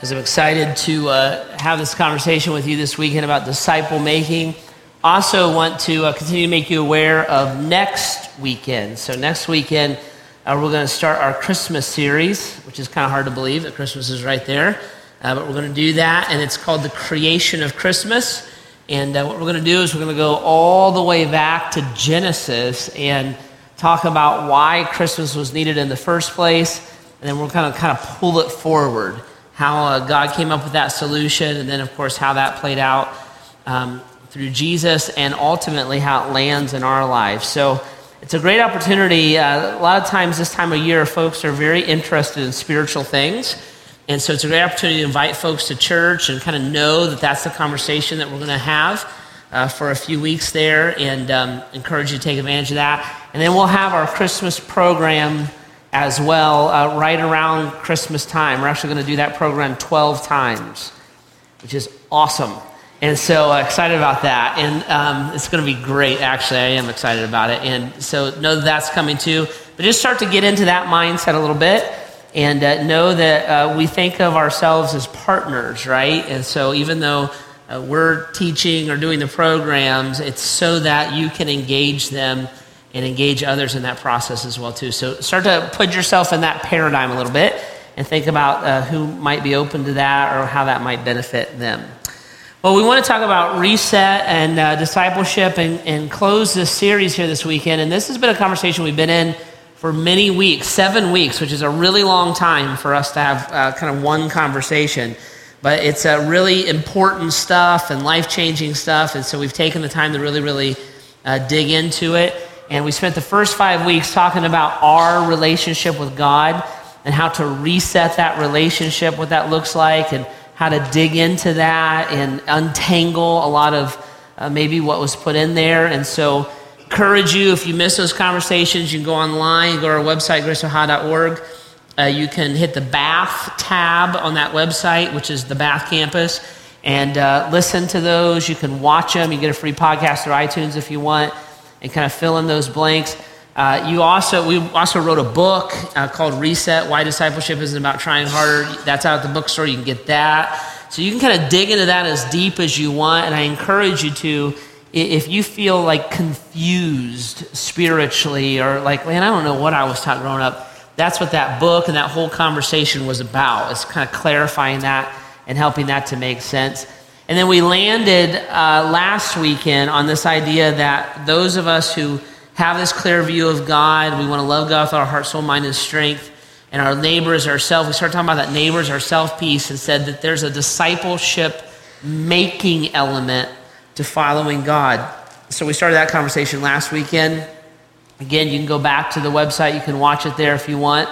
because I'm excited to uh, have this conversation with you this weekend about disciple making. Also, want to uh, continue to make you aware of next weekend. So, next weekend, uh, we're going to start our Christmas series, which is kind of hard to believe that Christmas is right there. Uh, but we're going to do that, and it's called The Creation of Christmas. And uh, what we're going to do is we're going to go all the way back to Genesis and talk about why Christmas was needed in the first place. And then we're going to kind of pull it forward how uh, God came up with that solution, and then, of course, how that played out um, through Jesus, and ultimately how it lands in our lives. So it's a great opportunity. Uh, a lot of times this time of year, folks are very interested in spiritual things. And so it's a great opportunity to invite folks to church and kind of know that that's the conversation that we're going to have uh, for a few weeks there and um, encourage you to take advantage of that. And then we'll have our Christmas program as well uh, right around Christmas time. We're actually going to do that program 12 times, which is awesome. And so uh, excited about that. And um, it's going to be great, actually. I am excited about it. And so know that that's coming too. But just start to get into that mindset a little bit and uh, know that uh, we think of ourselves as partners, right? And so even though uh, we're teaching or doing the programs, it's so that you can engage them and engage others in that process as well too. So start to put yourself in that paradigm a little bit and think about uh, who might be open to that or how that might benefit them. Well, we want to talk about reset and uh, discipleship and, and close this series here this weekend. And this has been a conversation we've been in for many weeks, seven weeks, which is a really long time for us to have uh, kind of one conversation. But it's a really important stuff and life changing stuff. And so we've taken the time to really, really uh, dig into it. And we spent the first five weeks talking about our relationship with God and how to reset that relationship, what that looks like, and how to dig into that and untangle a lot of uh, maybe what was put in there. And so, encourage you if you miss those conversations, you can go online, go to our website, graceohio.org. Uh, you can hit the Bath tab on that website, which is the Bath campus, and uh, listen to those. You can watch them. You get a free podcast through iTunes if you want and kind of fill in those blanks. Uh, you also, we also wrote a book uh, called Reset Why Discipleship Isn't About Trying Harder. That's out at the bookstore. You can get that. So you can kind of dig into that as deep as you want. And I encourage you to, if you feel like confused spiritually or like, man, I don't know what I was taught growing up, that's what that book and that whole conversation was about. It's kind of clarifying that and helping that to make sense. And then we landed uh, last weekend on this idea that those of us who have this clear view of God, we want to love God with our heart, soul, mind, and strength, and our neighbors, ourselves. We started talking about that neighbors, ourself piece, and said that there's a discipleship making element to following God. So we started that conversation last weekend. Again, you can go back to the website, you can watch it there if you want.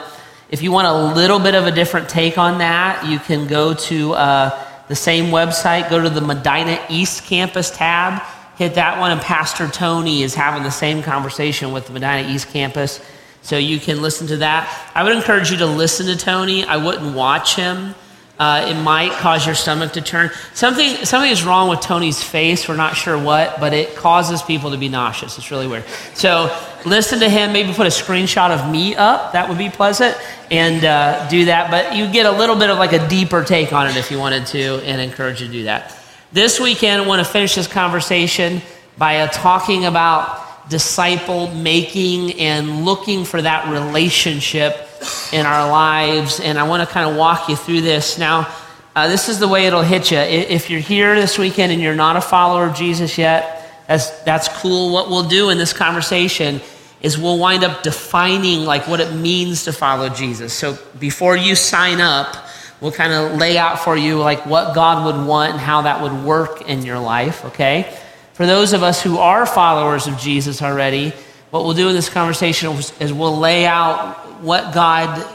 If you want a little bit of a different take on that, you can go to. Uh, the same website, go to the Medina East Campus tab, hit that one, and Pastor Tony is having the same conversation with the Medina East Campus. So you can listen to that. I would encourage you to listen to Tony. I wouldn't watch him. Uh, it might cause your stomach to turn. Something, something is wrong with Tony's face. We're not sure what, but it causes people to be nauseous. It's really weird. So listen to him. Maybe put a screenshot of me up. That would be pleasant. And uh, do that. But you get a little bit of like a deeper take on it if you wanted to, and encourage you to do that. This weekend, I want to finish this conversation by uh, talking about disciple making and looking for that relationship in our lives. And I want to kind of walk you through this. Now, uh, this is the way it'll hit you. If you're here this weekend and you're not a follower of Jesus yet, that's, that's cool. What we'll do in this conversation is we'll wind up defining like what it means to follow Jesus. So before you sign up, we'll kind of lay out for you like what God would want and how that would work in your life, okay? For those of us who are followers of Jesus already, what we'll do in this conversation is we'll lay out what God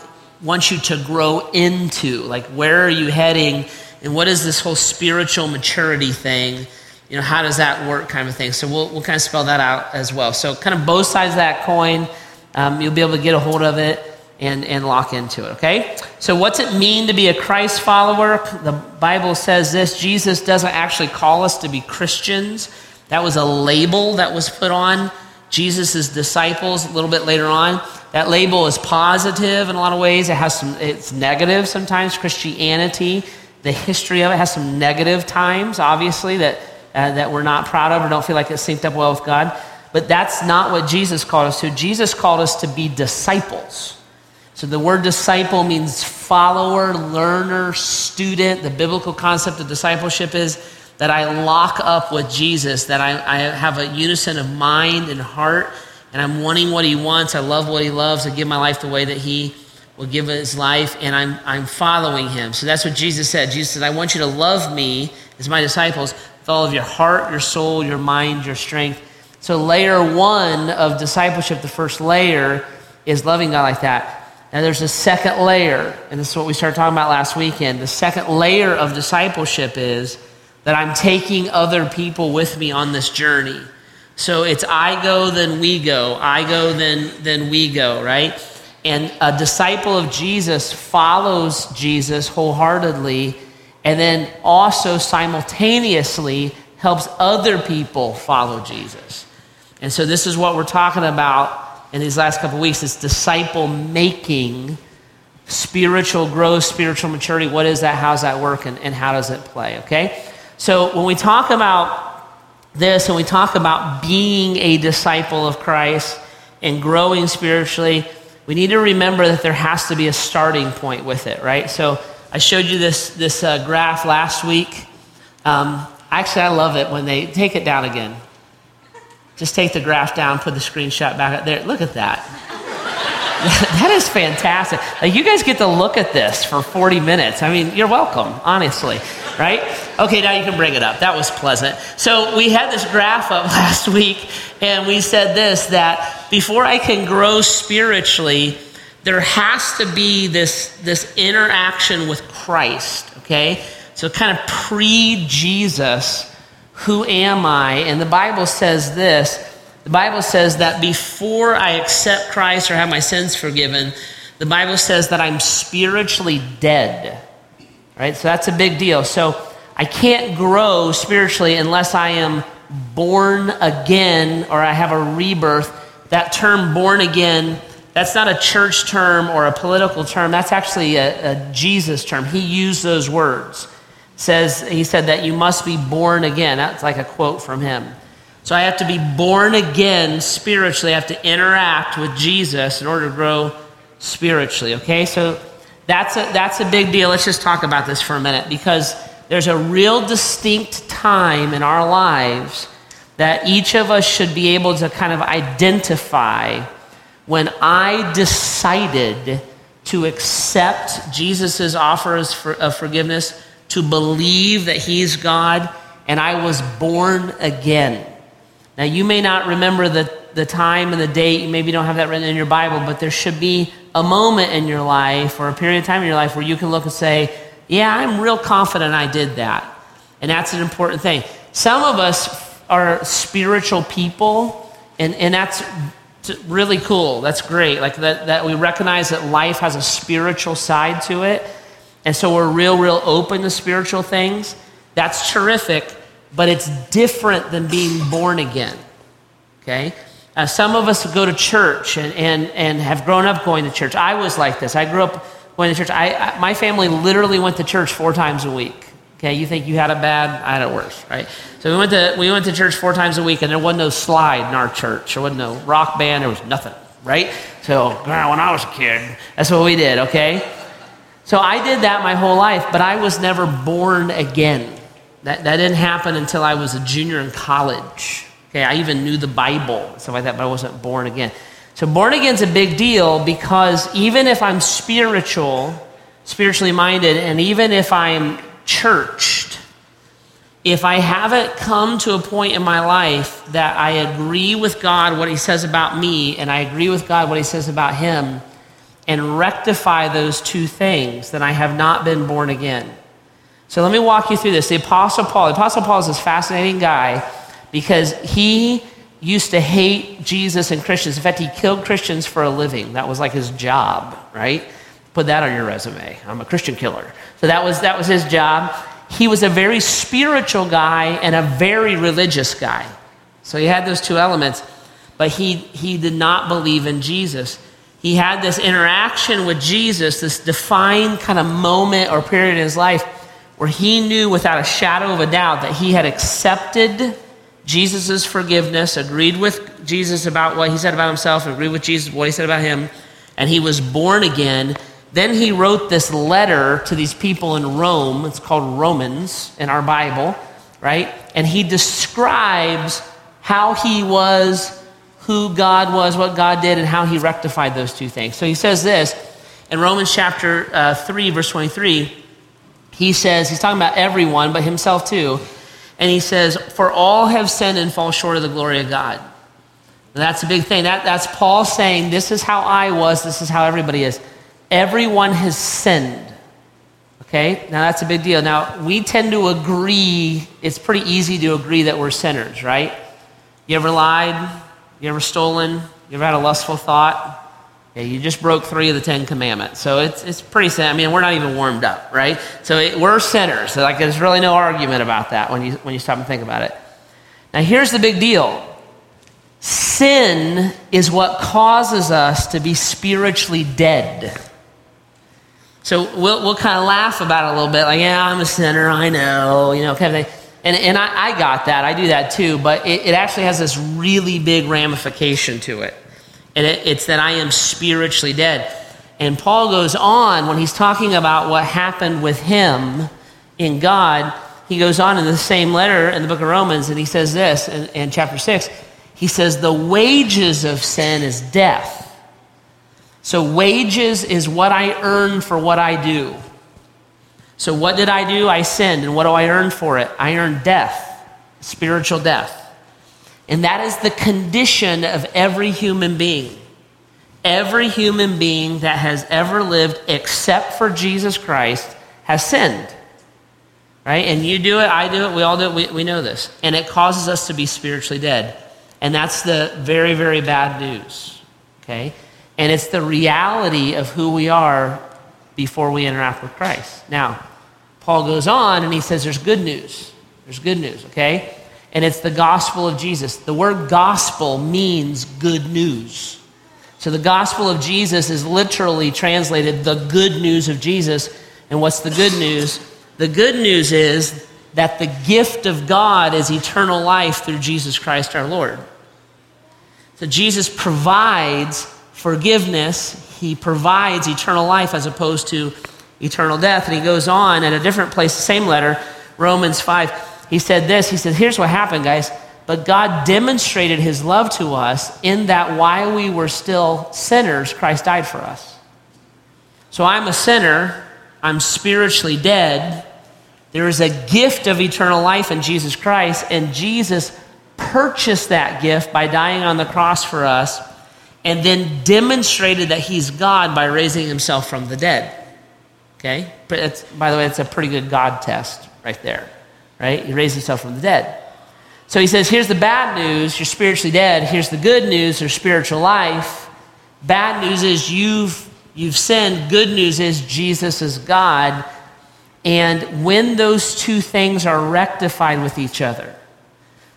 wants you to grow into. Like, where are you heading? And what is this whole spiritual maturity thing? You know, how does that work, kind of thing? So, we'll, we'll kind of spell that out as well. So, kind of both sides of that coin, um, you'll be able to get a hold of it and, and lock into it, okay? So, what's it mean to be a Christ follower? The Bible says this Jesus doesn't actually call us to be Christians. That was a label that was put on Jesus' disciples a little bit later on. That label is positive in a lot of ways. It has some, it's negative sometimes. Christianity the history of it has some negative times, obviously, that, uh, that we're not proud of or don't feel like it's synced up well with God. But that's not what Jesus called us to. Jesus called us to be disciples. So the word disciple means follower, learner, student. The biblical concept of discipleship is that I lock up with Jesus, that I, I have a unison of mind and heart, and I'm wanting what he wants. I love what he loves. I give my life the way that he will give his life, and I'm, I'm following him. So that's what Jesus said. Jesus said, I want you to love me as my disciples with all of your heart, your soul, your mind, your strength. So, layer one of discipleship, the first layer, is loving God like that. Now, there's a second layer, and this is what we started talking about last weekend. The second layer of discipleship is that I'm taking other people with me on this journey. So it's I go, then we go. I go, then, then we go, right? And a disciple of Jesus follows Jesus wholeheartedly and then also simultaneously helps other people follow Jesus. And so this is what we're talking about in these last couple weeks. It's disciple making, spiritual growth, spiritual maturity. What is that? How's that work? And, and how does it play? Okay? So when we talk about this and we talk about being a disciple of Christ and growing spiritually, we need to remember that there has to be a starting point with it, right? So I showed you this, this uh, graph last week. Um, actually, I love it when they take it down again. Just take the graph down, put the screenshot back up there. Look at that. that is fantastic. Like, you guys get to look at this for 40 minutes. I mean, you're welcome, honestly, right? Okay, now you can bring it up. That was pleasant. So, we had this graph up last week, and we said this that before I can grow spiritually, there has to be this, this interaction with Christ, okay? So, kind of pre Jesus, who am I? And the Bible says this the Bible says that before I accept Christ or have my sins forgiven, the Bible says that I'm spiritually dead. Right? So that's a big deal. So I can't grow spiritually unless I am born again or I have a rebirth. That term born again, that's not a church term or a political term. That's actually a, a Jesus term. He used those words. Says he said that you must be born again. That's like a quote from him. So I have to be born again spiritually. I have to interact with Jesus in order to grow spiritually. Okay, so that's a, that's a big deal. Let's just talk about this for a minute because there's a real distinct time in our lives that each of us should be able to kind of identify when I decided to accept Jesus' offers of forgiveness, to believe that He's God, and I was born again. Now, you may not remember the, the time and the date, you maybe don't have that written in your Bible, but there should be a moment in your life or a period of time in your life where you can look and say, Yeah, I'm real confident I did that. And that's an important thing. Some of us are spiritual people, and, and that's really cool. That's great. Like that, that we recognize that life has a spiritual side to it. And so we're real, real open to spiritual things. That's terrific but it's different than being born again. Okay? Uh, some of us go to church and, and, and have grown up going to church. I was like this. I grew up going to church. I, I, my family literally went to church four times a week. Okay, you think you had a bad? I had it worse, right? So we went to we went to church four times a week, and there wasn't no slide in our church. There wasn't no rock band. There was nothing, right? So when I was a kid, that's what we did. Okay, so I did that my whole life, but I was never born again. That, that didn't happen until I was a junior in college. Okay, I even knew the Bible, stuff like that, but I wasn't born again. So born again is a big deal because even if I'm spiritual, spiritually minded, and even if I'm churched, if I haven't come to a point in my life that I agree with God what He says about me, and I agree with God what He says about Him, and rectify those two things, then I have not been born again. So let me walk you through this. The Apostle Paul, the Apostle Paul is this fascinating guy because he used to hate Jesus and Christians. In fact, he killed Christians for a living. That was like his job, right? Put that on your resume. I'm a Christian killer. So that was, that was his job. He was a very spiritual guy and a very religious guy. So he had those two elements, but he, he did not believe in Jesus. He had this interaction with Jesus, this defined kind of moment or period in his life where he knew without a shadow of a doubt that he had accepted Jesus' forgiveness, agreed with Jesus about what he said about himself, agreed with Jesus what he said about him, and he was born again. Then he wrote this letter to these people in Rome. It's called Romans in our Bible, right? And he describes how he was, who God was, what God did, and how he rectified those two things. So he says this in Romans chapter uh, 3, verse 23. He says, he's talking about everyone, but himself too. And he says, For all have sinned and fall short of the glory of God. And that's a big thing. That, that's Paul saying, This is how I was, this is how everybody is. Everyone has sinned. Okay? Now that's a big deal. Now, we tend to agree, it's pretty easy to agree that we're sinners, right? You ever lied? You ever stolen? You ever had a lustful thought? Yeah, you just broke three of the Ten Commandments. So it's, it's pretty simple. I mean, we're not even warmed up, right? So it, we're sinners. So like, there's really no argument about that when you, when you stop and think about it. Now, here's the big deal sin is what causes us to be spiritually dead. So we'll, we'll kind of laugh about it a little bit, like, yeah, I'm a sinner, I know, you know, kind of thing. And, and I, I got that, I do that too, but it, it actually has this really big ramification to it. And it, it's that I am spiritually dead. And Paul goes on when he's talking about what happened with him in God. He goes on in the same letter in the book of Romans, and he says this in, in chapter 6. He says, The wages of sin is death. So, wages is what I earn for what I do. So, what did I do? I sinned. And what do I earn for it? I earned death, spiritual death. And that is the condition of every human being. Every human being that has ever lived, except for Jesus Christ, has sinned. Right? And you do it, I do it, we all do it, we, we know this. And it causes us to be spiritually dead. And that's the very, very bad news. Okay? And it's the reality of who we are before we interact with Christ. Now, Paul goes on and he says there's good news. There's good news, okay? And it's the gospel of Jesus. The word gospel means good news. So the gospel of Jesus is literally translated the good news of Jesus. And what's the good news? The good news is that the gift of God is eternal life through Jesus Christ our Lord. So Jesus provides forgiveness, he provides eternal life as opposed to eternal death. And he goes on at a different place, the same letter, Romans 5 he said this He said, Here's what happened, guys. But God demonstrated his love to us in that while we were still sinners, Christ died for us. So I'm a sinner, I'm spiritually dead. There is a gift of eternal life in Jesus Christ, and Jesus purchased that gift by dying on the cross for us and then demonstrated that he's God by raising himself from the dead. Okay? by the way, it's a pretty good God test right there right? He raised himself from the dead. So he says, here's the bad news, you're spiritually dead. Here's the good news, there's spiritual life. Bad news is you've, you've sinned. Good news is Jesus is God. And when those two things are rectified with each other,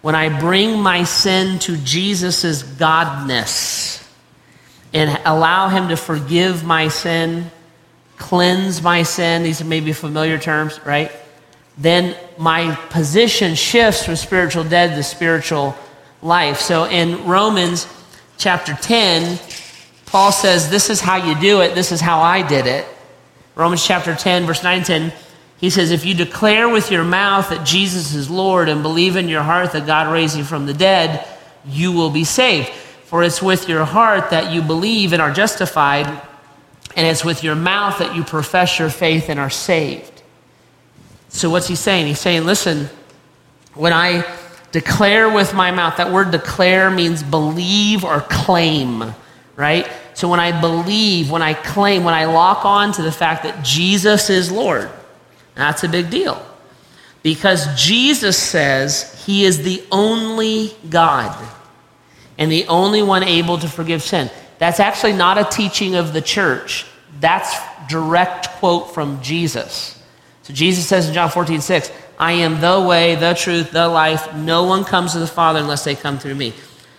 when I bring my sin to Jesus' godness and allow him to forgive my sin, cleanse my sin, these are maybe familiar terms, right? then my position shifts from spiritual dead to spiritual life. So in Romans chapter 10, Paul says, This is how you do it, this is how I did it. Romans chapter 10, verse 9 10, he says, If you declare with your mouth that Jesus is Lord and believe in your heart that God raised him from the dead, you will be saved. For it's with your heart that you believe and are justified, and it's with your mouth that you profess your faith and are saved. So, what's he saying? He's saying, listen, when I declare with my mouth, that word declare means believe or claim, right? So, when I believe, when I claim, when I lock on to the fact that Jesus is Lord, that's a big deal. Because Jesus says he is the only God and the only one able to forgive sin. That's actually not a teaching of the church. That's direct quote from Jesus. So Jesus says in John 14, 6, I am the way, the truth, the life. No one comes to the Father unless they come through me.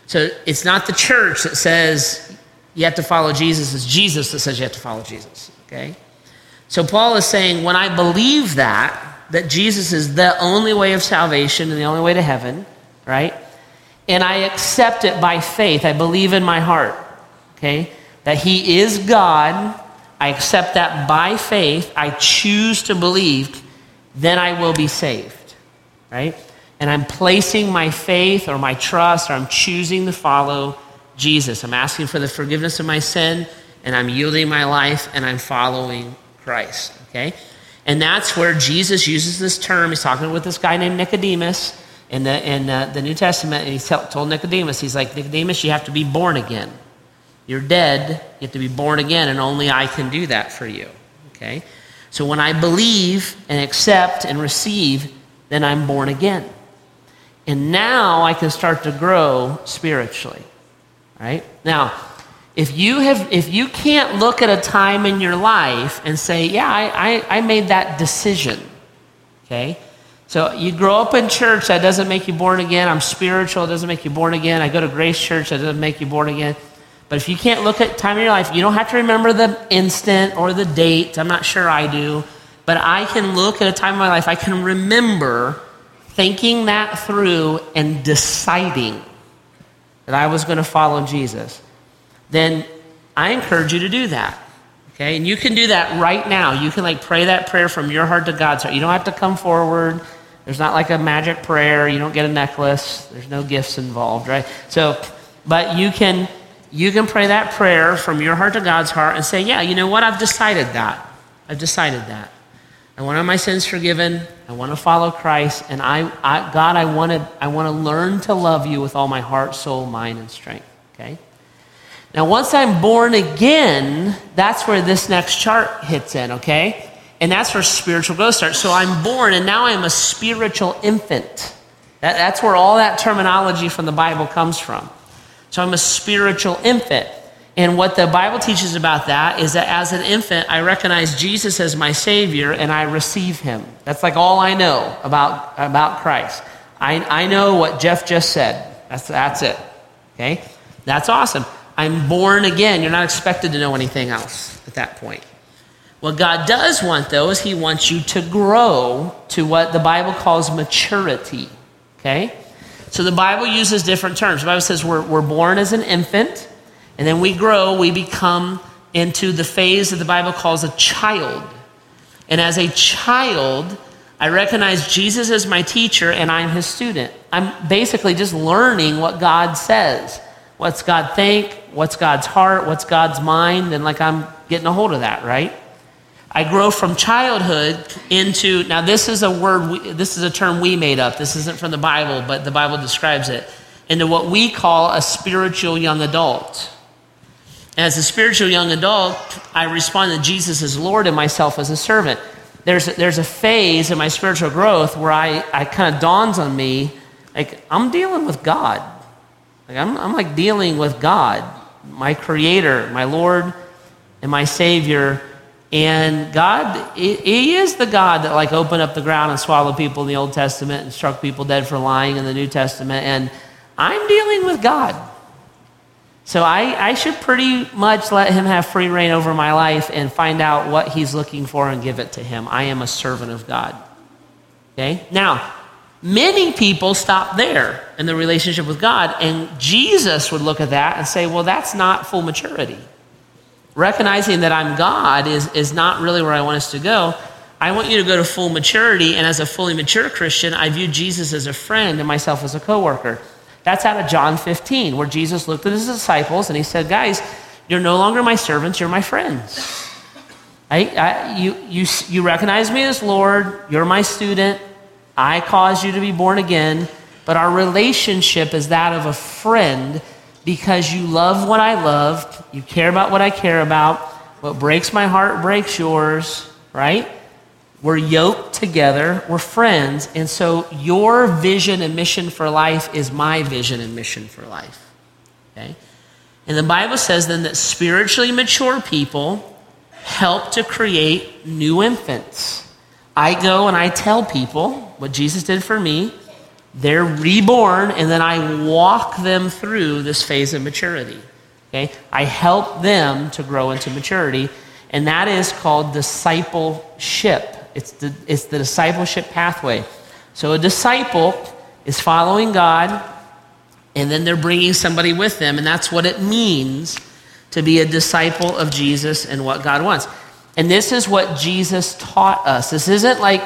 So it's not the church that says you have to follow Jesus, it's Jesus that says you have to follow Jesus. Okay? So Paul is saying, when I believe that, that Jesus is the only way of salvation and the only way to heaven, right? And I accept it by faith. I believe in my heart, okay, that He is God. I accept that by faith. I choose to believe, then I will be saved, right? And I'm placing my faith or my trust, or I'm choosing to follow Jesus. I'm asking for the forgiveness of my sin, and I'm yielding my life, and I'm following Christ, okay? And that's where Jesus uses this term. He's talking with this guy named Nicodemus in the, in uh, the New Testament, and he told Nicodemus, he's like, Nicodemus, you have to be born again. You're dead, you have to be born again, and only I can do that for you. Okay? So when I believe and accept and receive, then I'm born again. And now I can start to grow spiritually. Right? Now, if you have if you can't look at a time in your life and say yeah I, I, I, made that decision okay so you grow up in church that doesn't make you born again i'm spiritual it doesn't make you born again i go to grace church that doesn't make you born again but if you can't look at time in your life you don't have to remember the instant or the date i'm not sure i do but i can look at a time in my life i can remember thinking that through and deciding that i was going to follow jesus then I encourage you to do that. Okay? And you can do that right now. You can like pray that prayer from your heart to God's heart. You don't have to come forward. There's not like a magic prayer. You don't get a necklace. There's no gifts involved, right? So, but you can you can pray that prayer from your heart to God's heart and say, "Yeah, you know what? I've decided that. I've decided that. I want my sins forgiven. I want to follow Christ, and I, I God, I want to I want to learn to love you with all my heart, soul, mind, and strength." Okay? Now, once I'm born again, that's where this next chart hits in, okay? And that's where spiritual growth starts. So I'm born, and now I'm a spiritual infant. That, that's where all that terminology from the Bible comes from. So I'm a spiritual infant. And what the Bible teaches about that is that as an infant, I recognize Jesus as my Savior and I receive Him. That's like all I know about, about Christ. I, I know what Jeff just said. That's, that's it. Okay? That's awesome. I'm born again. You're not expected to know anything else at that point. What God does want, though, is He wants you to grow to what the Bible calls maturity. Okay? So the Bible uses different terms. The Bible says we're, we're born as an infant, and then we grow, we become into the phase that the Bible calls a child. And as a child, I recognize Jesus as my teacher and I'm his student. I'm basically just learning what God says. What's God think? What's God's heart? What's God's mind? And like I'm getting a hold of that, right? I grow from childhood into now this is a word we, this is a term we made up. This isn't from the Bible, but the Bible describes it into what we call a spiritual young adult. As a spiritual young adult, I respond to Jesus as Lord and myself as a servant. There's a, there's a phase in my spiritual growth where I, I kind of dawns on me like I'm dealing with God. Like I'm, I'm like dealing with God, my creator, my Lord, and my Savior. And God, He is the God that like opened up the ground and swallowed people in the Old Testament and struck people dead for lying in the New Testament. And I'm dealing with God. So I, I should pretty much let Him have free reign over my life and find out what He's looking for and give it to Him. I am a servant of God. Okay? Now, Many people stop there in the relationship with God, and Jesus would look at that and say, Well, that's not full maturity. Recognizing that I'm God is, is not really where I want us to go. I want you to go to full maturity, and as a fully mature Christian, I view Jesus as a friend and myself as a coworker. That's out of John 15, where Jesus looked at his disciples and he said, Guys, you're no longer my servants, you're my friends. I, I, you, you, you recognize me as Lord, you're my student, I caused you to be born again, but our relationship is that of a friend because you love what I love, you care about what I care about, what breaks my heart breaks yours, right? We're yoked together, we're friends, and so your vision and mission for life is my vision and mission for life. Okay? And the Bible says then that spiritually mature people help to create new infants. I go and I tell people what Jesus did for me. They're reborn, and then I walk them through this phase of maturity. Okay? I help them to grow into maturity, and that is called discipleship. It's the, it's the discipleship pathway. So a disciple is following God, and then they're bringing somebody with them, and that's what it means to be a disciple of Jesus and what God wants. And this is what Jesus taught us. This isn't like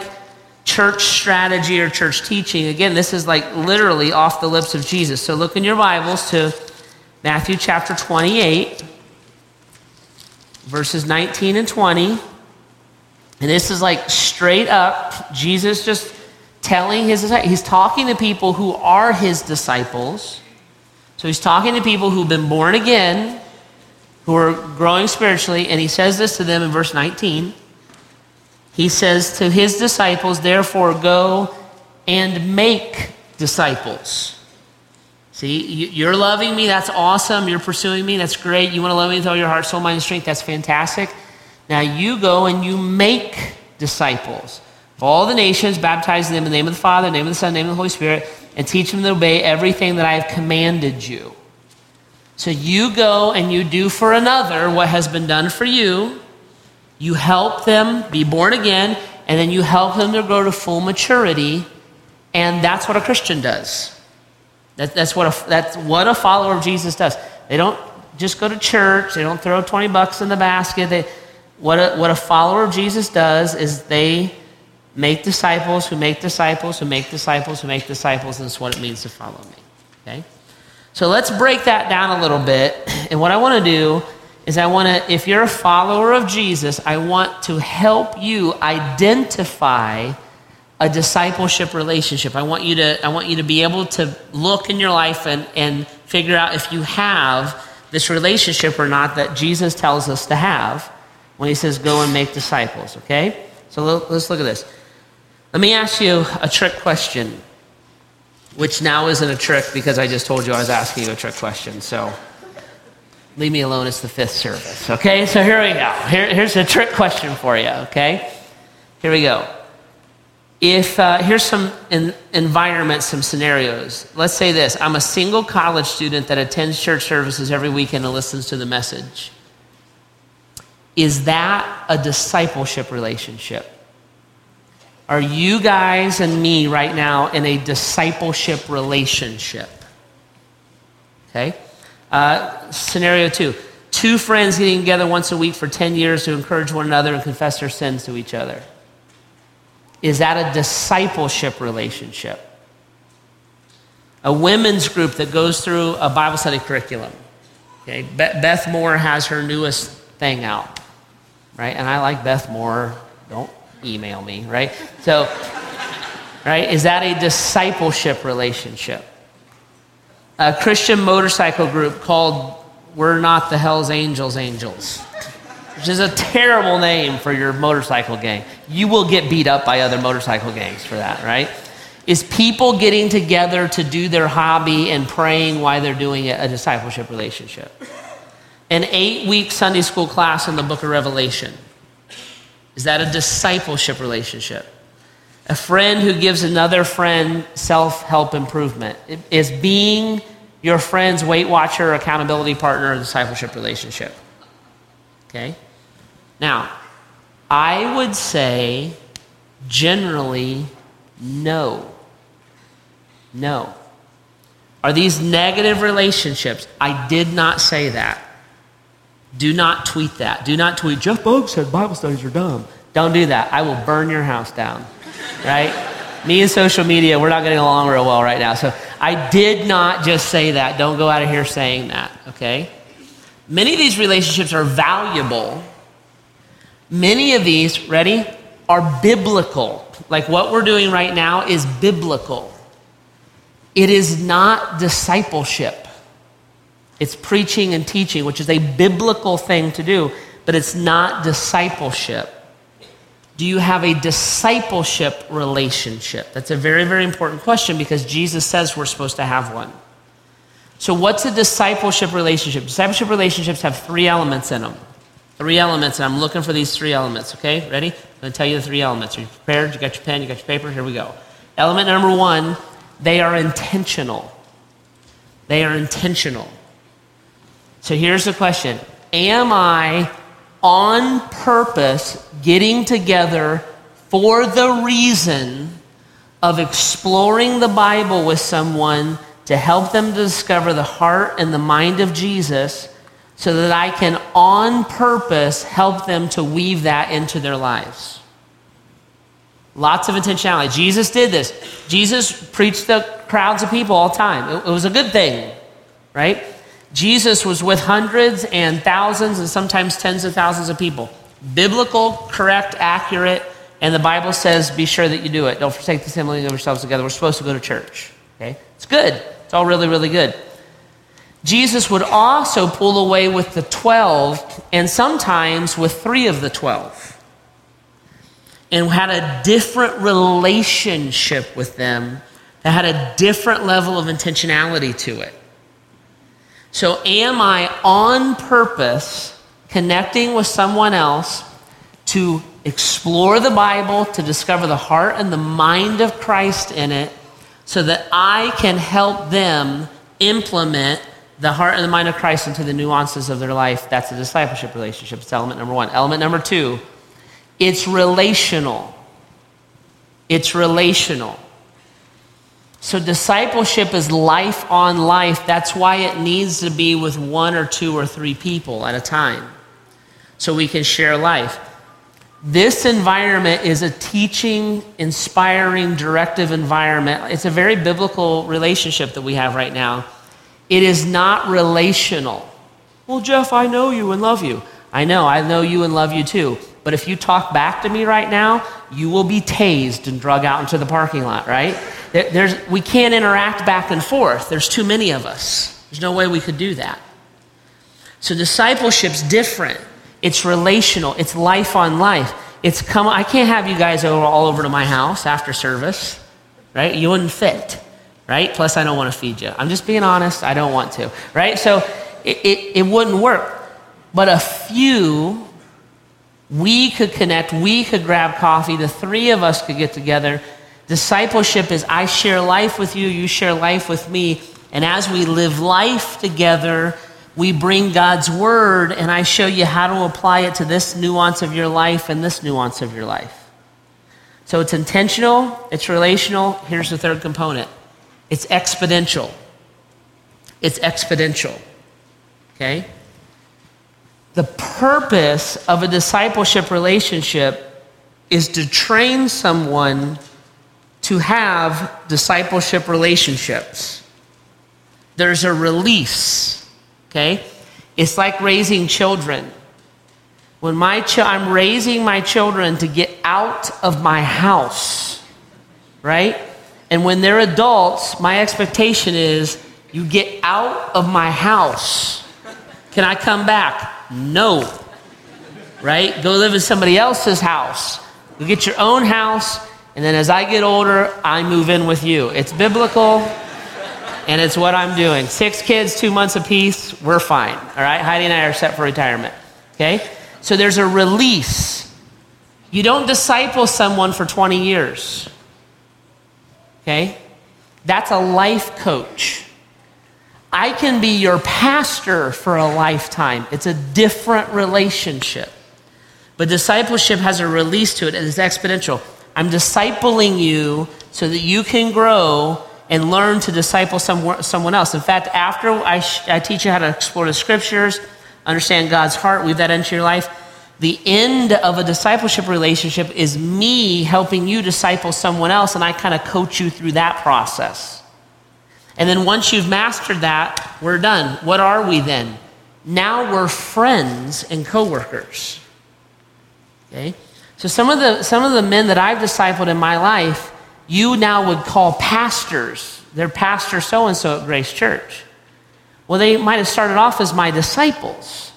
church strategy or church teaching. Again, this is like literally off the lips of Jesus. So look in your Bibles to Matthew chapter 28, verses 19 and 20. And this is like straight up Jesus just telling his he's talking to people who are his disciples. So he's talking to people who've been born again, who are growing spiritually, and he says this to them in verse 19. He says to his disciples, Therefore, go and make disciples. See, you're loving me. That's awesome. You're pursuing me. That's great. You want to love me with all your heart, soul, mind, and strength. That's fantastic. Now you go and you make disciples of all the nations, baptizing them in the name of the Father, the name of the Son, the name of the Holy Spirit, and teach them to obey everything that I have commanded you. So you go and you do for another what has been done for you. You help them be born again, and then you help them to grow to full maturity. And that's what a Christian does. That, that's, what a, that's what a follower of Jesus does. They don't just go to church, they don't throw 20 bucks in the basket. They, what, a, what a follower of Jesus does is they make disciples who make disciples who make disciples who make disciples, and that's what it means to follow me. Okay? So let's break that down a little bit. And what I want to do is I want to, if you're a follower of Jesus, I want to help you identify a discipleship relationship. I want you to, I want you to be able to look in your life and, and figure out if you have this relationship or not that Jesus tells us to have when he says, go and make disciples, okay? So let's look at this. Let me ask you a trick question, which now isn't a trick because I just told you I was asking you a trick question. So leave me alone. It's the fifth service. Okay, so here we go. Here, here's a trick question for you. Okay, here we go. If uh, here's some in, environments, some scenarios. Let's say this: I'm a single college student that attends church services every weekend and listens to the message. Is that a discipleship relationship? Are you guys and me right now in a discipleship relationship? Okay. Uh, scenario two two friends getting together once a week for 10 years to encourage one another and confess their sins to each other. Is that a discipleship relationship? A women's group that goes through a Bible study curriculum. Okay, Beth Moore has her newest thing out, right? And I like Beth Moore. Don't email me, right? So, right, is that a discipleship relationship? A Christian motorcycle group called We're Not the Hell's Angels Angels, which is a terrible name for your motorcycle gang. You will get beat up by other motorcycle gangs for that, right? Is people getting together to do their hobby and praying while they're doing it a discipleship relationship? An eight week Sunday school class in the book of Revelation is that a discipleship relationship? A friend who gives another friend self help improvement. Is being your friend's Weight Watcher, accountability partner, discipleship relationship? Okay? Now, I would say generally no. No. Are these negative relationships? I did not say that. Do not tweet that. Do not tweet, Jeff Bogue said Bible studies are dumb. Don't do that. I will burn your house down. Right? Me and social media, we're not getting along real well right now. So I did not just say that. Don't go out of here saying that, okay? Many of these relationships are valuable. Many of these, ready, are biblical. Like what we're doing right now is biblical. It is not discipleship. It's preaching and teaching, which is a biblical thing to do, but it's not discipleship. Do you have a discipleship relationship? That's a very, very important question because Jesus says we're supposed to have one. So, what's a discipleship relationship? Discipleship relationships have three elements in them. Three elements, and I'm looking for these three elements, okay? Ready? I'm to tell you the three elements. Are you prepared? You got your pen, you got your paper? Here we go. Element number one, they are intentional. They are intentional. So here's the question Am I on purpose getting together for the reason of exploring the Bible with someone to help them to discover the heart and the mind of Jesus so that I can, on purpose, help them to weave that into their lives. Lots of intentionality. Jesus did this. Jesus preached to crowds of people all the time. It, it was a good thing, right? Jesus was with hundreds and thousands and sometimes tens of thousands of people. Biblical, correct, accurate, and the Bible says be sure that you do it. Don't forsake the assembling of yourselves together. We're supposed to go to church. Okay? It's good. It's all really, really good. Jesus would also pull away with the 12 and sometimes with three of the 12 and had a different relationship with them that had a different level of intentionality to it. So, am I on purpose connecting with someone else to explore the Bible, to discover the heart and the mind of Christ in it, so that I can help them implement the heart and the mind of Christ into the nuances of their life? That's a discipleship relationship. It's element number one. Element number two it's relational. It's relational. So, discipleship is life on life. That's why it needs to be with one or two or three people at a time so we can share life. This environment is a teaching, inspiring, directive environment. It's a very biblical relationship that we have right now. It is not relational. Well, Jeff, I know you and love you. I know, I know you and love you too. But if you talk back to me right now, you will be tased and drug out into the parking lot, right? There's, we can't interact back and forth. There's too many of us. There's no way we could do that. So discipleship's different. It's relational. It's life on life. It's come. I can't have you guys over all over to my house after service, right? You wouldn't fit, right? Plus, I don't want to feed you. I'm just being honest. I don't want to, right? So it, it, it wouldn't work. But a few we could connect, we could grab coffee, the three of us could get together. Discipleship is I share life with you, you share life with me. And as we live life together, we bring God's word, and I show you how to apply it to this nuance of your life and this nuance of your life. So it's intentional, it's relational. Here's the third component it's exponential. It's exponential. Okay? The purpose of a discipleship relationship is to train someone to have discipleship relationships. There's a release, okay? It's like raising children. When my ch- I'm raising my children to get out of my house, right? And when they're adults, my expectation is you get out of my house. Can I come back? No. Right? Go live in somebody else's house. Go get your own house, and then as I get older, I move in with you. It's biblical, and it's what I'm doing. Six kids, two months apiece, we're fine. All right? Heidi and I are set for retirement. Okay? So there's a release. You don't disciple someone for 20 years. Okay? That's a life coach. I can be your pastor for a lifetime. It's a different relationship. But discipleship has a release to it, and it's exponential. I'm discipling you so that you can grow and learn to disciple some, someone else. In fact, after I, sh- I teach you how to explore the scriptures, understand God's heart, weave that into your life, the end of a discipleship relationship is me helping you disciple someone else, and I kind of coach you through that process. And then once you've mastered that, we're done. What are we then? Now we're friends and coworkers. Okay? So some of the some of the men that I've discipled in my life, you now would call pastors. They're pastor so and so at Grace Church. Well, they might have started off as my disciples.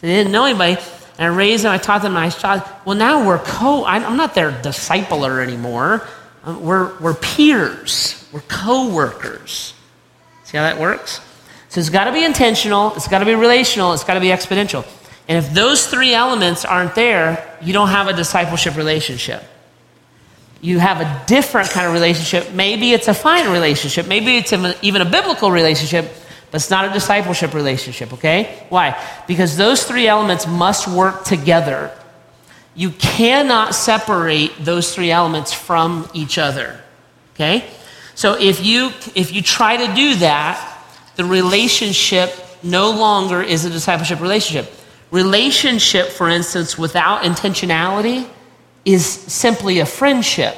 They didn't know anybody. And I raised them, I taught them, and I taught. Well, now we're co. I'm not their discipler anymore. Uh, we're, we're peers, we're co workers. See how that works? So it's got to be intentional, it's got to be relational, it's got to be exponential. And if those three elements aren't there, you don't have a discipleship relationship. You have a different kind of relationship. Maybe it's a fine relationship, maybe it's even a biblical relationship, but it's not a discipleship relationship, okay? Why? Because those three elements must work together. You cannot separate those three elements from each other. Okay? So if you if you try to do that, the relationship no longer is a discipleship relationship. Relationship, for instance, without intentionality is simply a friendship.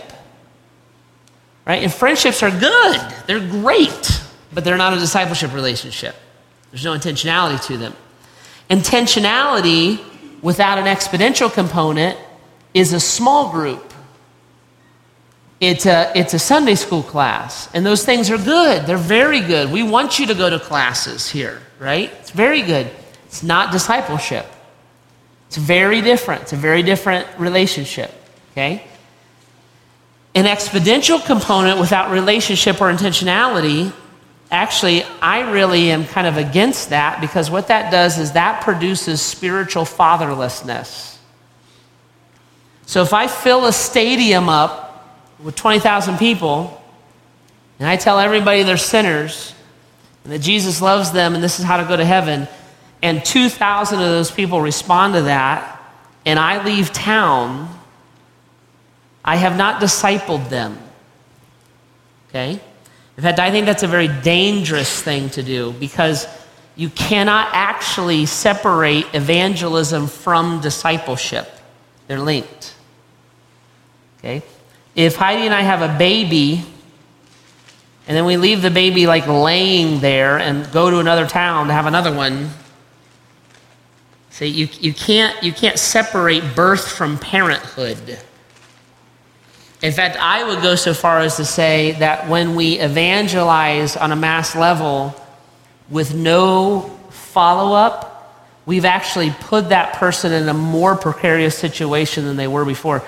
Right? And friendships are good. They're great, but they're not a discipleship relationship. There's no intentionality to them. Intentionality without an exponential component is a small group. It's a, it's a Sunday school class, and those things are good. They're very good. We want you to go to classes here, right? It's very good. It's not discipleship. It's very different. It's a very different relationship, okay? An exponential component without relationship or intentionality Actually, I really am kind of against that because what that does is that produces spiritual fatherlessness. So if I fill a stadium up with 20,000 people and I tell everybody they're sinners and that Jesus loves them and this is how to go to heaven, and 2,000 of those people respond to that, and I leave town, I have not discipled them. Okay? In fact, I think that's a very dangerous thing to do because you cannot actually separate evangelism from discipleship. They're linked. Okay? If Heidi and I have a baby, and then we leave the baby like laying there and go to another town to have another one, see, you, you, can't, you can't separate birth from parenthood. In fact, I would go so far as to say that when we evangelize on a mass level with no follow up, we've actually put that person in a more precarious situation than they were before.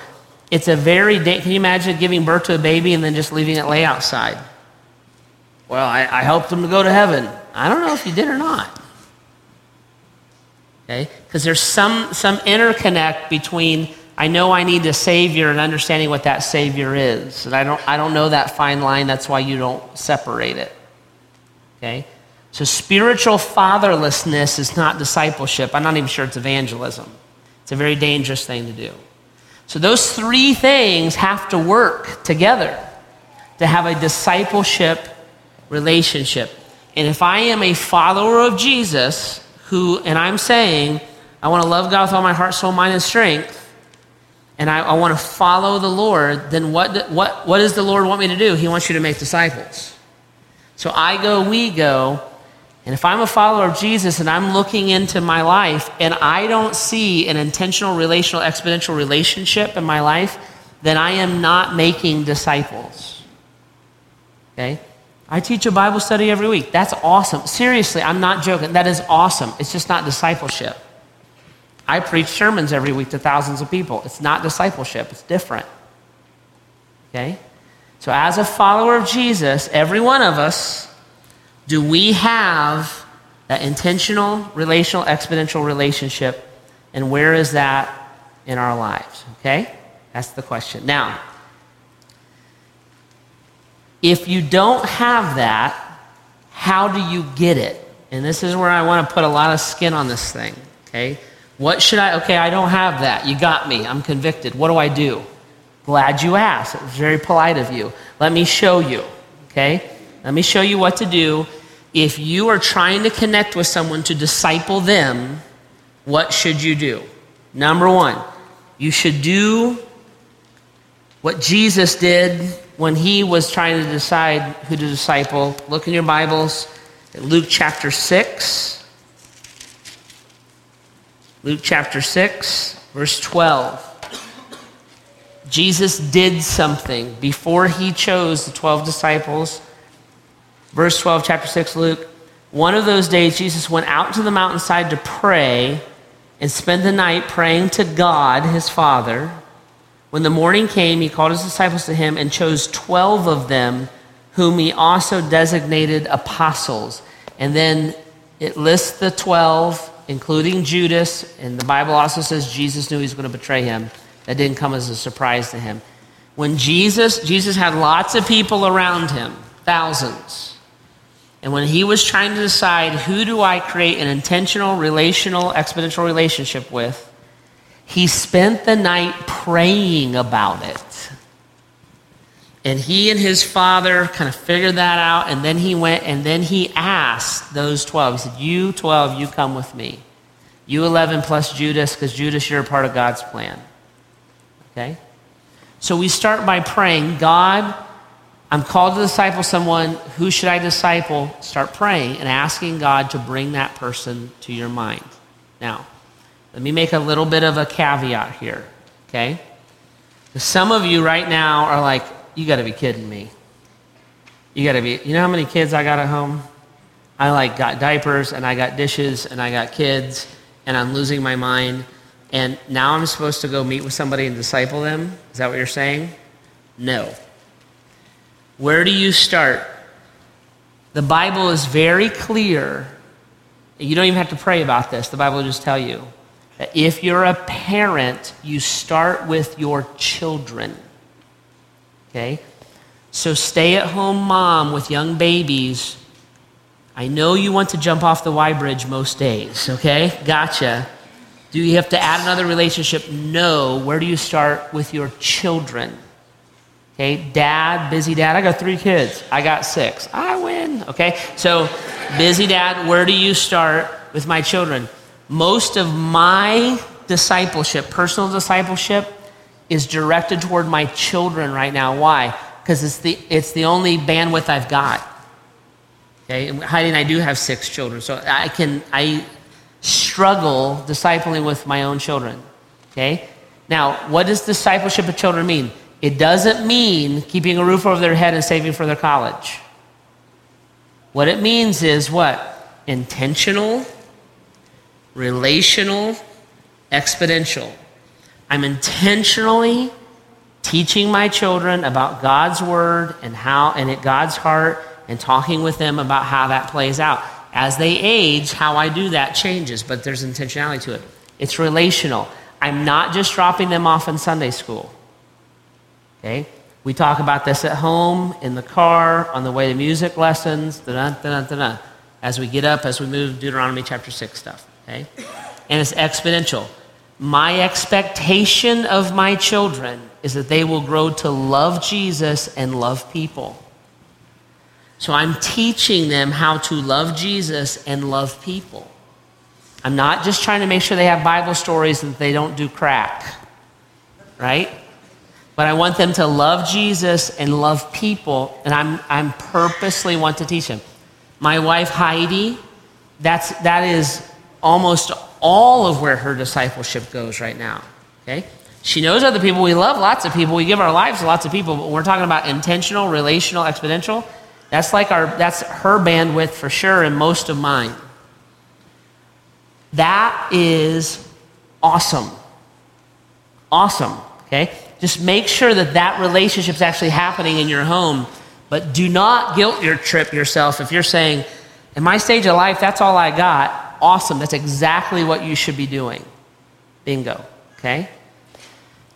It's a very, can you imagine giving birth to a baby and then just leaving it lay outside? Well, I, I helped them to go to heaven. I don't know if you did or not. Okay? Because there's some, some interconnect between I know I need a Savior and understanding what that Savior is. And I don't, I don't know that fine line. That's why you don't separate it. Okay? So spiritual fatherlessness is not discipleship. I'm not even sure it's evangelism. It's a very dangerous thing to do. So those three things have to work together to have a discipleship relationship. And if I am a follower of Jesus, who, and I'm saying, I want to love God with all my heart, soul, mind, and strength, and I, I want to follow the Lord, then what, what, what does the Lord want me to do? He wants you to make disciples. So I go, we go. And if I'm a follower of Jesus and I'm looking into my life and I don't see an intentional, relational, exponential relationship in my life, then I am not making disciples. Okay? I teach a Bible study every week. That's awesome. Seriously, I'm not joking. That is awesome. It's just not discipleship. I preach sermons every week to thousands of people. It's not discipleship, it's different. Okay? So, as a follower of Jesus, every one of us, do we have that intentional, relational, exponential relationship? And where is that in our lives? Okay? That's the question. Now, if you don't have that, how do you get it? And this is where I want to put a lot of skin on this thing. Okay? What should I? Okay, I don't have that. You got me. I'm convicted. What do I do? Glad you asked. It was very polite of you. Let me show you. Okay? Let me show you what to do. If you are trying to connect with someone to disciple them, what should you do? Number one, you should do what Jesus did when he was trying to decide who to disciple. Look in your Bibles Luke chapter 6. Luke chapter 6, verse 12. Jesus did something before he chose the 12 disciples. Verse 12, chapter 6, Luke. One of those days, Jesus went out to the mountainside to pray and spend the night praying to God, his Father. When the morning came, he called his disciples to him and chose 12 of them, whom he also designated apostles. And then it lists the 12 including Judas, and the Bible also says Jesus knew he was going to betray him. That didn't come as a surprise to him. When Jesus, Jesus had lots of people around him, thousands. And when he was trying to decide who do I create an intentional, relational, exponential relationship with, He spent the night praying about it. And he and his father kind of figured that out. And then he went and then he asked those 12. He said, You 12, you come with me. You 11 plus Judas, because Judas, you're a part of God's plan. Okay? So we start by praying, God, I'm called to disciple someone. Who should I disciple? Start praying and asking God to bring that person to your mind. Now, let me make a little bit of a caveat here, okay? Some of you right now are like, you got to be kidding me. You got to be, you know how many kids I got at home? I like got diapers and I got dishes and I got kids and I'm losing my mind. And now I'm supposed to go meet with somebody and disciple them? Is that what you're saying? No. Where do you start? The Bible is very clear. You don't even have to pray about this. The Bible will just tell you that if you're a parent, you start with your children. Okay? So, stay at home mom with young babies. I know you want to jump off the Y bridge most days, okay? Gotcha. Do you have to add another relationship? No. Where do you start with your children? Okay, dad, busy dad. I got three kids. I got six. I win. Okay, so busy dad, where do you start with my children? Most of my discipleship, personal discipleship, is directed toward my children right now. Why? Because it's the, it's the only bandwidth I've got. Okay, Heidi and I do have six children, so I can, I struggle discipling with my own children. Okay? Now, what does discipleship of children mean? It doesn't mean keeping a roof over their head and saving for their college. What it means is what? Intentional, relational, exponential. I'm intentionally teaching my children about God's word and how and at God's heart and talking with them about how that plays out. As they age, how I do that changes, but there's intentionality to it. It's relational. I'm not just dropping them off in Sunday school. Okay? We talk about this at home, in the car, on the way to music lessons, da da da da as we get up, as we move Deuteronomy chapter 6 stuff. Okay? And it's exponential. My expectation of my children is that they will grow to love Jesus and love people. So I'm teaching them how to love Jesus and love people. I'm not just trying to make sure they have Bible stories and they don't do crack, right? But I want them to love Jesus and love people, and I'm, I'm purposely want to teach them. My wife Heidi, that's, that is almost all of where her discipleship goes right now. Okay? She knows other people. We love lots of people. We give our lives to lots of people. But we're talking about intentional, relational, exponential, that's like our that's her bandwidth for sure and most of mine. That is awesome. Awesome. Okay? Just make sure that that relationship is actually happening in your home. But do not guilt your trip yourself if you're saying, in my stage of life, that's all I got awesome. That's exactly what you should be doing. Bingo. Okay?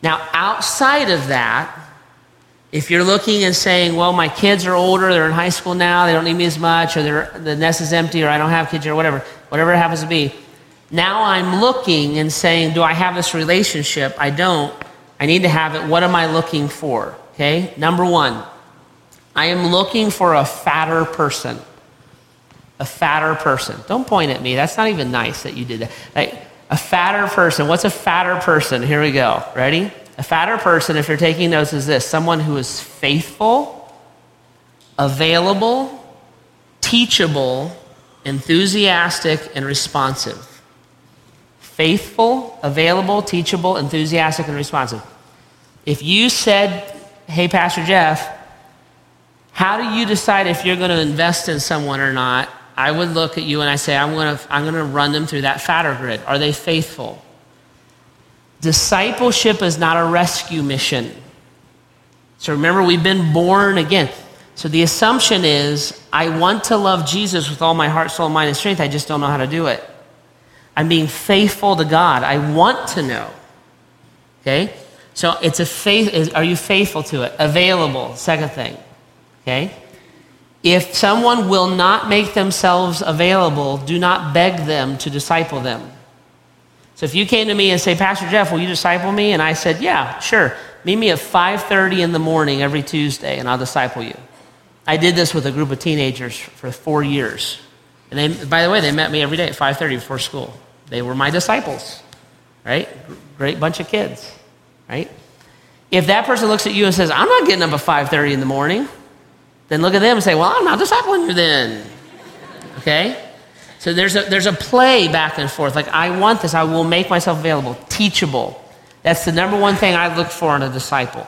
Now, outside of that, if you're looking and saying, well, my kids are older, they're in high school now, they don't need me as much, or the nest is empty, or I don't have kids, or whatever, whatever it happens to be, now I'm looking and saying, do I have this relationship? I don't. I need to have it. What am I looking for? Okay? Number one, I am looking for a fatter person a fatter person. Don't point at me. That's not even nice that you did that. Like, a fatter person. What's a fatter person? Here we go. Ready? A fatter person, if you're taking notes, is this someone who is faithful, available, teachable, enthusiastic, and responsive. Faithful, available, teachable, enthusiastic, and responsive. If you said, Hey, Pastor Jeff, how do you decide if you're going to invest in someone or not? I would look at you and I say, I'm going to I'm to run them through that fatter grid. Are they faithful? Discipleship is not a rescue mission. So remember, we've been born again. So the assumption is, I want to love Jesus with all my heart, soul, mind, and strength. I just don't know how to do it. I'm being faithful to God. I want to know. Okay? So it's a faith. Are you faithful to it? Available. Second thing. Okay? If someone will not make themselves available, do not beg them to disciple them. So if you came to me and say, Pastor Jeff, will you disciple me? And I said, yeah, sure. Meet me at 5.30 in the morning every Tuesday and I'll disciple you. I did this with a group of teenagers for four years. And they, by the way, they met me every day at 5.30 before school. They were my disciples, right? Great bunch of kids, right? If that person looks at you and says, I'm not getting up at 5.30 in the morning, then look at them and say, well, I'm not discipling you then, okay? So there's a, there's a play back and forth. Like, I want this. I will make myself available, teachable. That's the number one thing I look for in a disciple.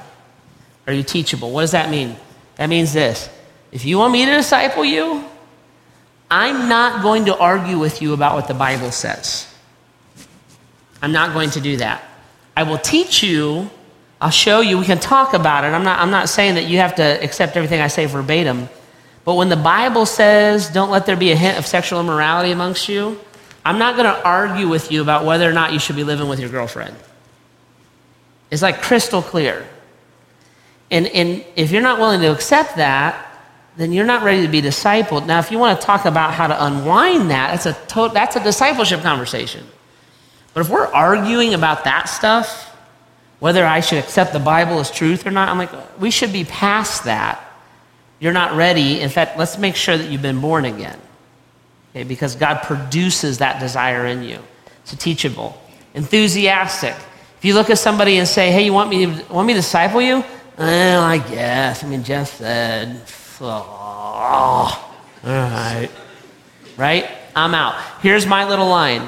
Are you teachable? What does that mean? That means this. If you want me to disciple you, I'm not going to argue with you about what the Bible says. I'm not going to do that. I will teach you, I'll show you, we can talk about it. I'm not, I'm not saying that you have to accept everything I say verbatim. But when the Bible says, don't let there be a hint of sexual immorality amongst you, I'm not going to argue with you about whether or not you should be living with your girlfriend. It's like crystal clear. And, and if you're not willing to accept that, then you're not ready to be discipled. Now, if you want to talk about how to unwind that, that's a, to- that's a discipleship conversation. But if we're arguing about that stuff, whether I should accept the Bible as truth or not, I'm like, we should be past that you're not ready. In fact, let's make sure that you've been born again. Okay, because God produces that desire in you. So teachable, enthusiastic. If you look at somebody and say, "Hey, you want me to, want me to disciple you?" Well, I guess. I mean, Jeff said, oh, "All right, right." I'm out. Here's my little line.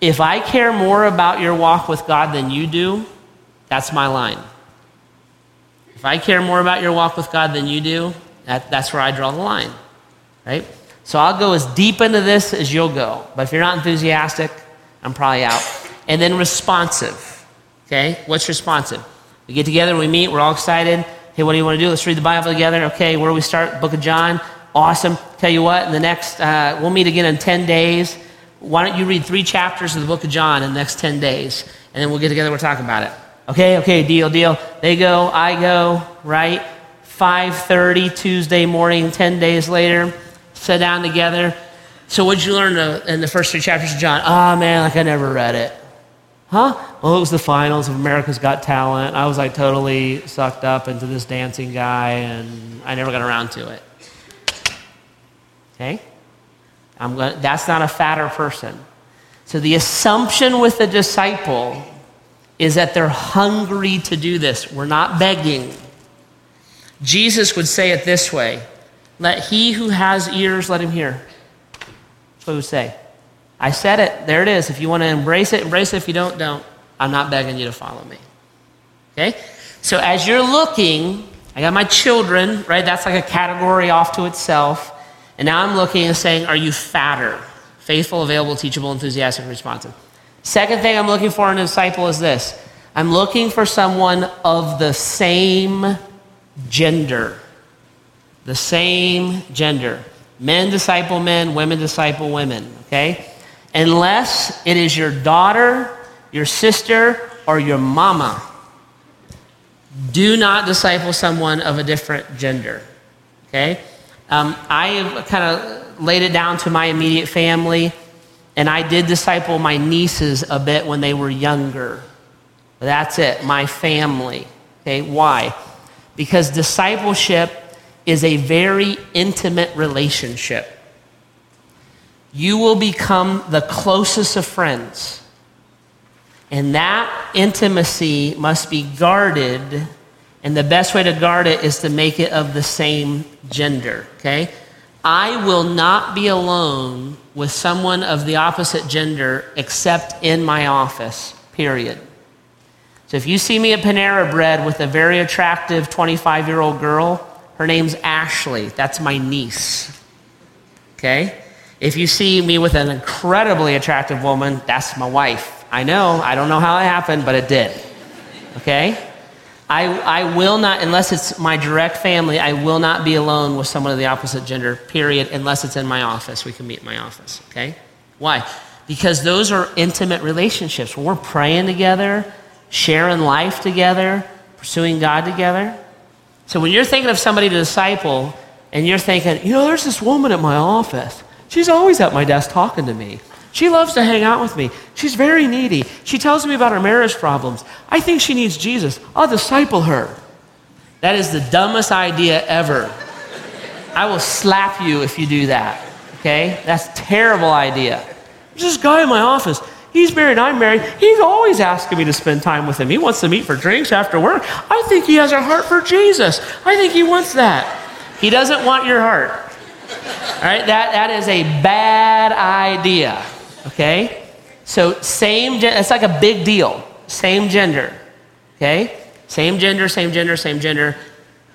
If I care more about your walk with God than you do, that's my line. If I care more about your walk with God than you do, that, that's where I draw the line, right? So I'll go as deep into this as you'll go. But if you're not enthusiastic, I'm probably out. And then responsive, okay? What's responsive? We get together, we meet, we're all excited. Hey, what do you want to do? Let's read the Bible together. Okay, where do we start? Book of John. Awesome. Tell you what, in the next, uh, we'll meet again in 10 days. Why don't you read three chapters of the book of John in the next 10 days? And then we'll get together, and we'll talk about it. Okay, okay, deal, deal. They go, I go, right? 5.30 Tuesday morning, 10 days later, sit down together. So what'd you learn in the first three chapters of John? Oh, man, like I never read it. Huh? Well, it was the finals of America's Got Talent. I was like totally sucked up into this dancing guy, and I never got around to it. Okay? I'm going that's not a fatter person. So the assumption with the disciple is that they're hungry to do this. We're not begging. Jesus would say it this way Let he who has ears, let him hear. That's what he would say. I said it. There it is. If you want to embrace it, embrace it. If you don't, don't. I'm not begging you to follow me. Okay? So as you're looking, I got my children, right? That's like a category off to itself. And now I'm looking and saying, are you fatter? Faithful, available, teachable, enthusiastic, responsive. Second thing I'm looking for in a disciple is this I'm looking for someone of the same gender. The same gender. Men disciple men, women disciple women, okay? Unless it is your daughter, your sister, or your mama. Do not disciple someone of a different gender, okay? Um, I have kind of laid it down to my immediate family, and I did disciple my nieces a bit when they were younger. That's it, my family. Okay, why? Because discipleship is a very intimate relationship. You will become the closest of friends. And that intimacy must be guarded. And the best way to guard it is to make it of the same gender, okay? I will not be alone with someone of the opposite gender except in my office, period. So if you see me at Panera Bread with a very attractive 25 year old girl, her name's Ashley. That's my niece. Okay? If you see me with an incredibly attractive woman, that's my wife. I know, I don't know how it happened, but it did. Okay? I, I will not, unless it's my direct family, I will not be alone with someone of the opposite gender, period, unless it's in my office. We can meet in my office. Okay? Why? Because those are intimate relationships. We're praying together, sharing life together, pursuing God together. So when you're thinking of somebody to disciple, and you're thinking, you know, there's this woman at my office. She's always at my desk talking to me. She loves to hang out with me. She's very needy. She tells me about her marriage problems. I think she needs Jesus. I'll disciple her. That is the dumbest idea ever. I will slap you if you do that. Okay? That's terrible idea. There's this guy in my office. He's married, I'm married. He's always asking me to spend time with him. He wants to meet for drinks after work. I think he has a heart for Jesus. I think he wants that. He doesn't want your heart. All right? That, that is a bad idea. Okay? So, same, it's like a big deal. Same gender. Okay? Same gender, same gender, same gender.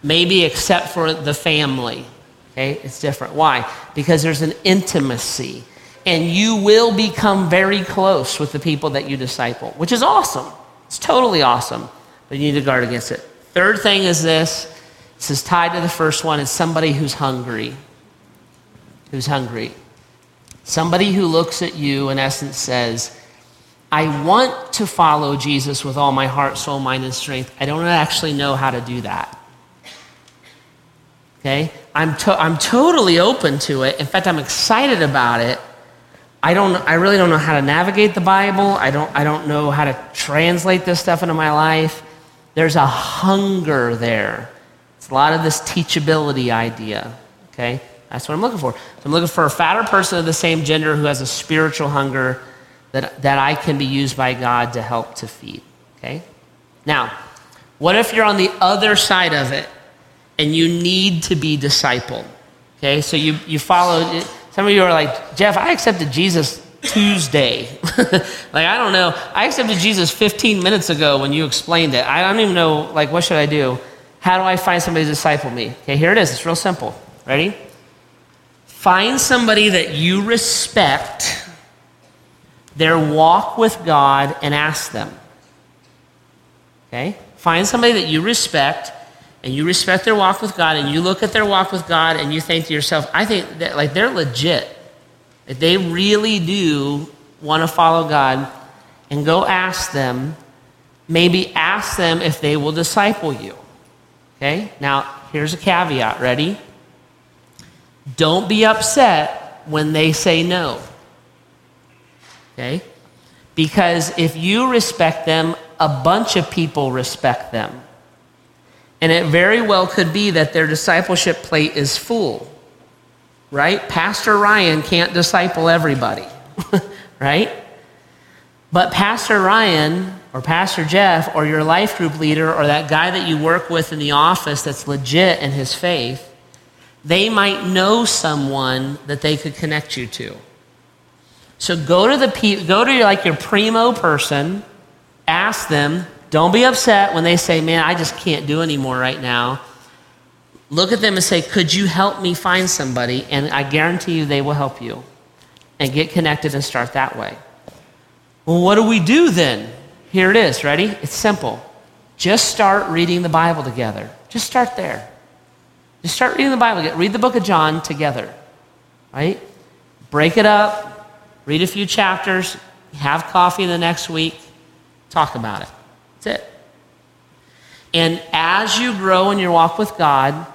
Maybe except for the family. Okay? It's different. Why? Because there's an intimacy and you will become very close with the people that you disciple, which is awesome. It's totally awesome, but you need to guard against it. Third thing is this this is tied to the first one it's somebody who's hungry. Who's hungry. Somebody who looks at you, in essence, says, I want to follow Jesus with all my heart, soul, mind, and strength. I don't actually know how to do that. Okay? I'm, to- I'm totally open to it. In fact, I'm excited about it I don't I really don't know how to navigate the Bible. I don't I don't know how to translate this stuff into my life. There's a hunger there. It's a lot of this teachability idea. Okay? That's what I'm looking for. So I'm looking for a fatter person of the same gender who has a spiritual hunger that, that I can be used by God to help to feed. Okay? Now, what if you're on the other side of it and you need to be discipled? Okay, so you, you follow some of you are like, Jeff, I accepted Jesus Tuesday. like, I don't know. I accepted Jesus 15 minutes ago when you explained it. I don't even know, like, what should I do? How do I find somebody to disciple me? Okay, here it is. It's real simple. Ready? Find somebody that you respect their walk with God and ask them. Okay? Find somebody that you respect and you respect their walk with God and you look at their walk with God and you think to yourself, I think that like they're legit. That they really do want to follow God and go ask them, maybe ask them if they will disciple you. Okay? Now, here's a caveat. Ready? Don't be upset when they say no. Okay? Because if you respect them, a bunch of people respect them. And it very well could be that their discipleship plate is full, right? Pastor Ryan can't disciple everybody, right? But Pastor Ryan or Pastor Jeff or your life group leader or that guy that you work with in the office that's legit in his faith, they might know someone that they could connect you to. So go to the go to like your primo person, ask them, don't be upset when they say, Man, I just can't do anymore right now. Look at them and say, Could you help me find somebody? And I guarantee you they will help you. And get connected and start that way. Well, what do we do then? Here it is. Ready? It's simple. Just start reading the Bible together. Just start there. Just start reading the Bible. Read the book of John together. Right? Break it up. Read a few chapters. Have coffee the next week. Talk about it. That's it. And as you grow in your walk with God,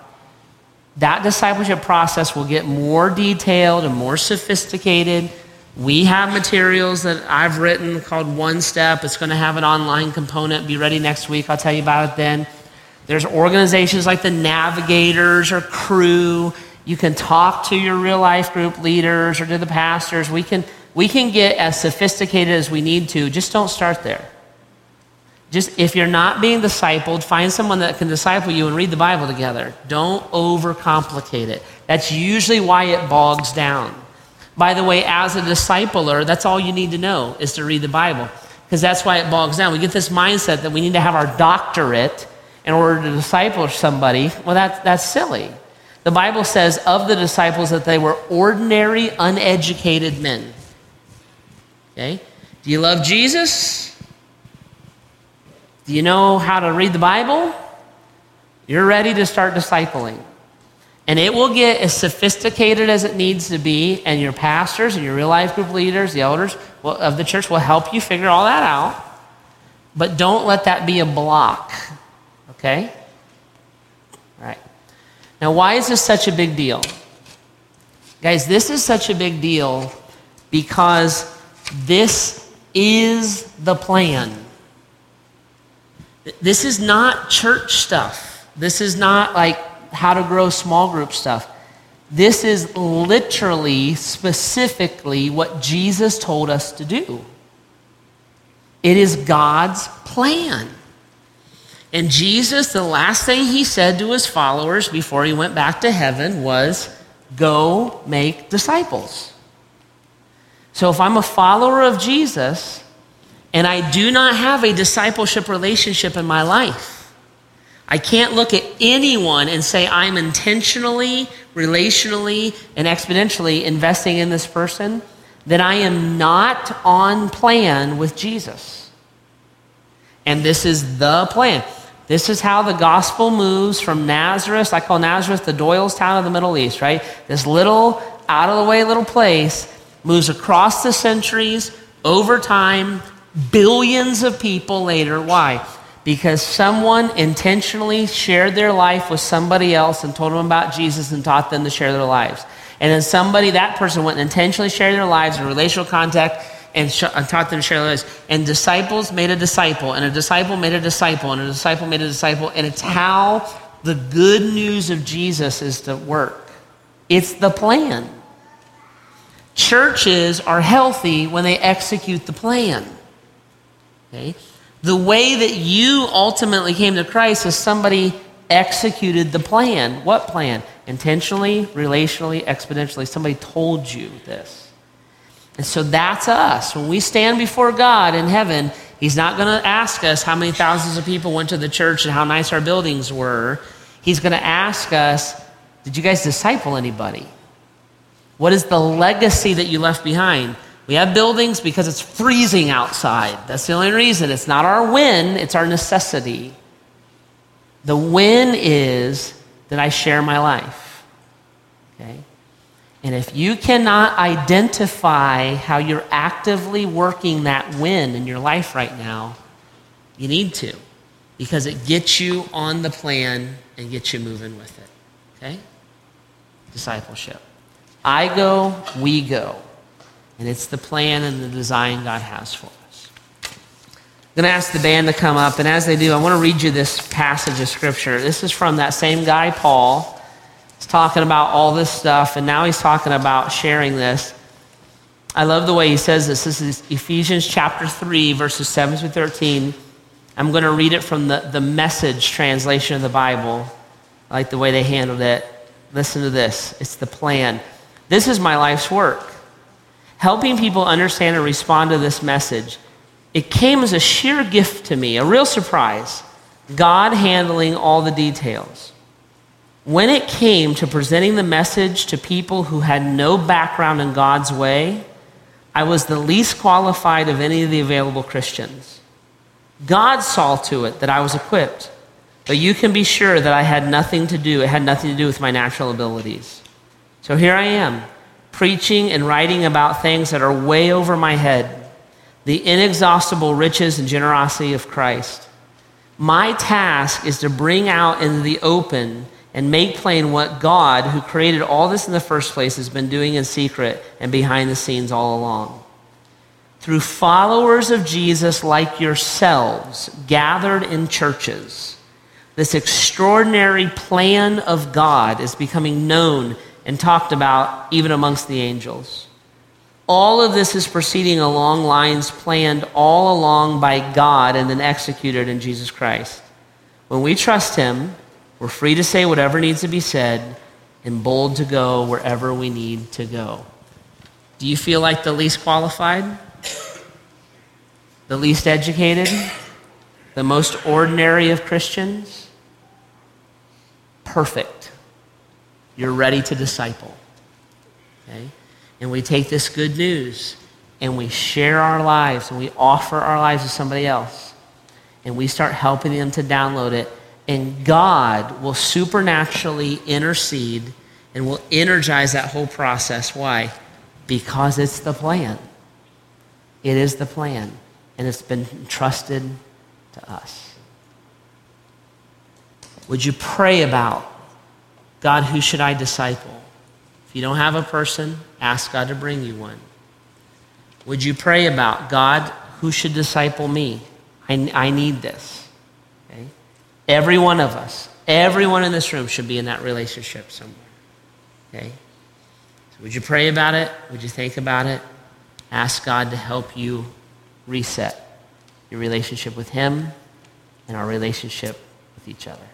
that discipleship process will get more detailed and more sophisticated. We have materials that I've written called One Step. It's going to have an online component. Be ready next week. I'll tell you about it then. There's organizations like the Navigators or Cru. You can talk to your real life group leaders or to the pastors. We can, we can get as sophisticated as we need to. Just don't start there. Just if you're not being discipled, find someone that can disciple you and read the Bible together. Don't overcomplicate it. That's usually why it bogs down. By the way, as a discipler, that's all you need to know is to read the Bible. Because that's why it bogs down. We get this mindset that we need to have our doctorate in order to disciple somebody. Well, that, that's silly. The Bible says of the disciples that they were ordinary, uneducated men. Okay? Do you love Jesus? Do you know how to read the Bible? You're ready to start discipling. And it will get as sophisticated as it needs to be, and your pastors and your real life group leaders, the elders of the church will help you figure all that out. But don't let that be a block. Okay? All right. Now, why is this such a big deal? Guys, this is such a big deal because this is the plan. This is not church stuff. This is not like how to grow small group stuff. This is literally, specifically what Jesus told us to do. It is God's plan. And Jesus, the last thing he said to his followers before he went back to heaven was, Go make disciples. So if I'm a follower of Jesus and I do not have a discipleship relationship in my life, I can't look at anyone and say, I'm intentionally, relationally, and exponentially investing in this person, then I am not on plan with Jesus. And this is the plan. This is how the gospel moves from Nazareth. I call Nazareth the Doylestown of the Middle East, right? This little, out of the way little place moves across the centuries, over time, billions of people later. Why? Because someone intentionally shared their life with somebody else and told them about Jesus and taught them to share their lives. And then somebody, that person went and intentionally shared their lives in relational contact and, sh- and taught them to share lives. And disciples made a disciple, and a disciple made a disciple, and a disciple made a disciple. And it's how the good news of Jesus is to work. It's the plan. Churches are healthy when they execute the plan. Okay? The way that you ultimately came to Christ is somebody executed the plan. What plan? Intentionally, relationally, exponentially. Somebody told you this. And so that's us. When we stand before God in heaven, He's not going to ask us how many thousands of people went to the church and how nice our buildings were. He's going to ask us, Did you guys disciple anybody? What is the legacy that you left behind? We have buildings because it's freezing outside. That's the only reason. It's not our win, it's our necessity. The win is that I share my life. Okay? And if you cannot identify how you're actively working that win in your life right now, you need to because it gets you on the plan and gets you moving with it. Okay? Discipleship. I go, we go. And it's the plan and the design God has for us. I'm going to ask the band to come up, and as they do, I want to read you this passage of Scripture. This is from that same guy, Paul. He's talking about all this stuff, and now he's talking about sharing this. I love the way he says this. This is Ephesians chapter 3, verses 7 through 13. I'm going to read it from the, the message translation of the Bible. I like the way they handled it. Listen to this it's the plan. This is my life's work. Helping people understand and respond to this message. It came as a sheer gift to me, a real surprise. God handling all the details. When it came to presenting the message to people who had no background in God's way, I was the least qualified of any of the available Christians. God saw to it that I was equipped, but you can be sure that I had nothing to do, it had nothing to do with my natural abilities. So here I am, preaching and writing about things that are way over my head the inexhaustible riches and generosity of Christ. My task is to bring out into the open and make plain what God, who created all this in the first place, has been doing in secret and behind the scenes all along. Through followers of Jesus like yourselves, gathered in churches, this extraordinary plan of God is becoming known and talked about even amongst the angels. All of this is proceeding along lines planned all along by God and then executed in Jesus Christ. When we trust Him, we're free to say whatever needs to be said and bold to go wherever we need to go. Do you feel like the least qualified? The least educated? The most ordinary of Christians? Perfect. You're ready to disciple. Okay? And we take this good news and we share our lives and we offer our lives to somebody else. And we start helping them to download it and God will supernaturally intercede and will energize that whole process. Why? Because it's the plan. It is the plan, and it's been entrusted to us. Would you pray about God, who should I disciple? If you don't have a person, ask God to bring you one. Would you pray about God, who should disciple me? I, I need this. Every one of us, everyone in this room should be in that relationship somewhere. Okay? So would you pray about it? Would you think about it? Ask God to help you reset your relationship with Him and our relationship with each other.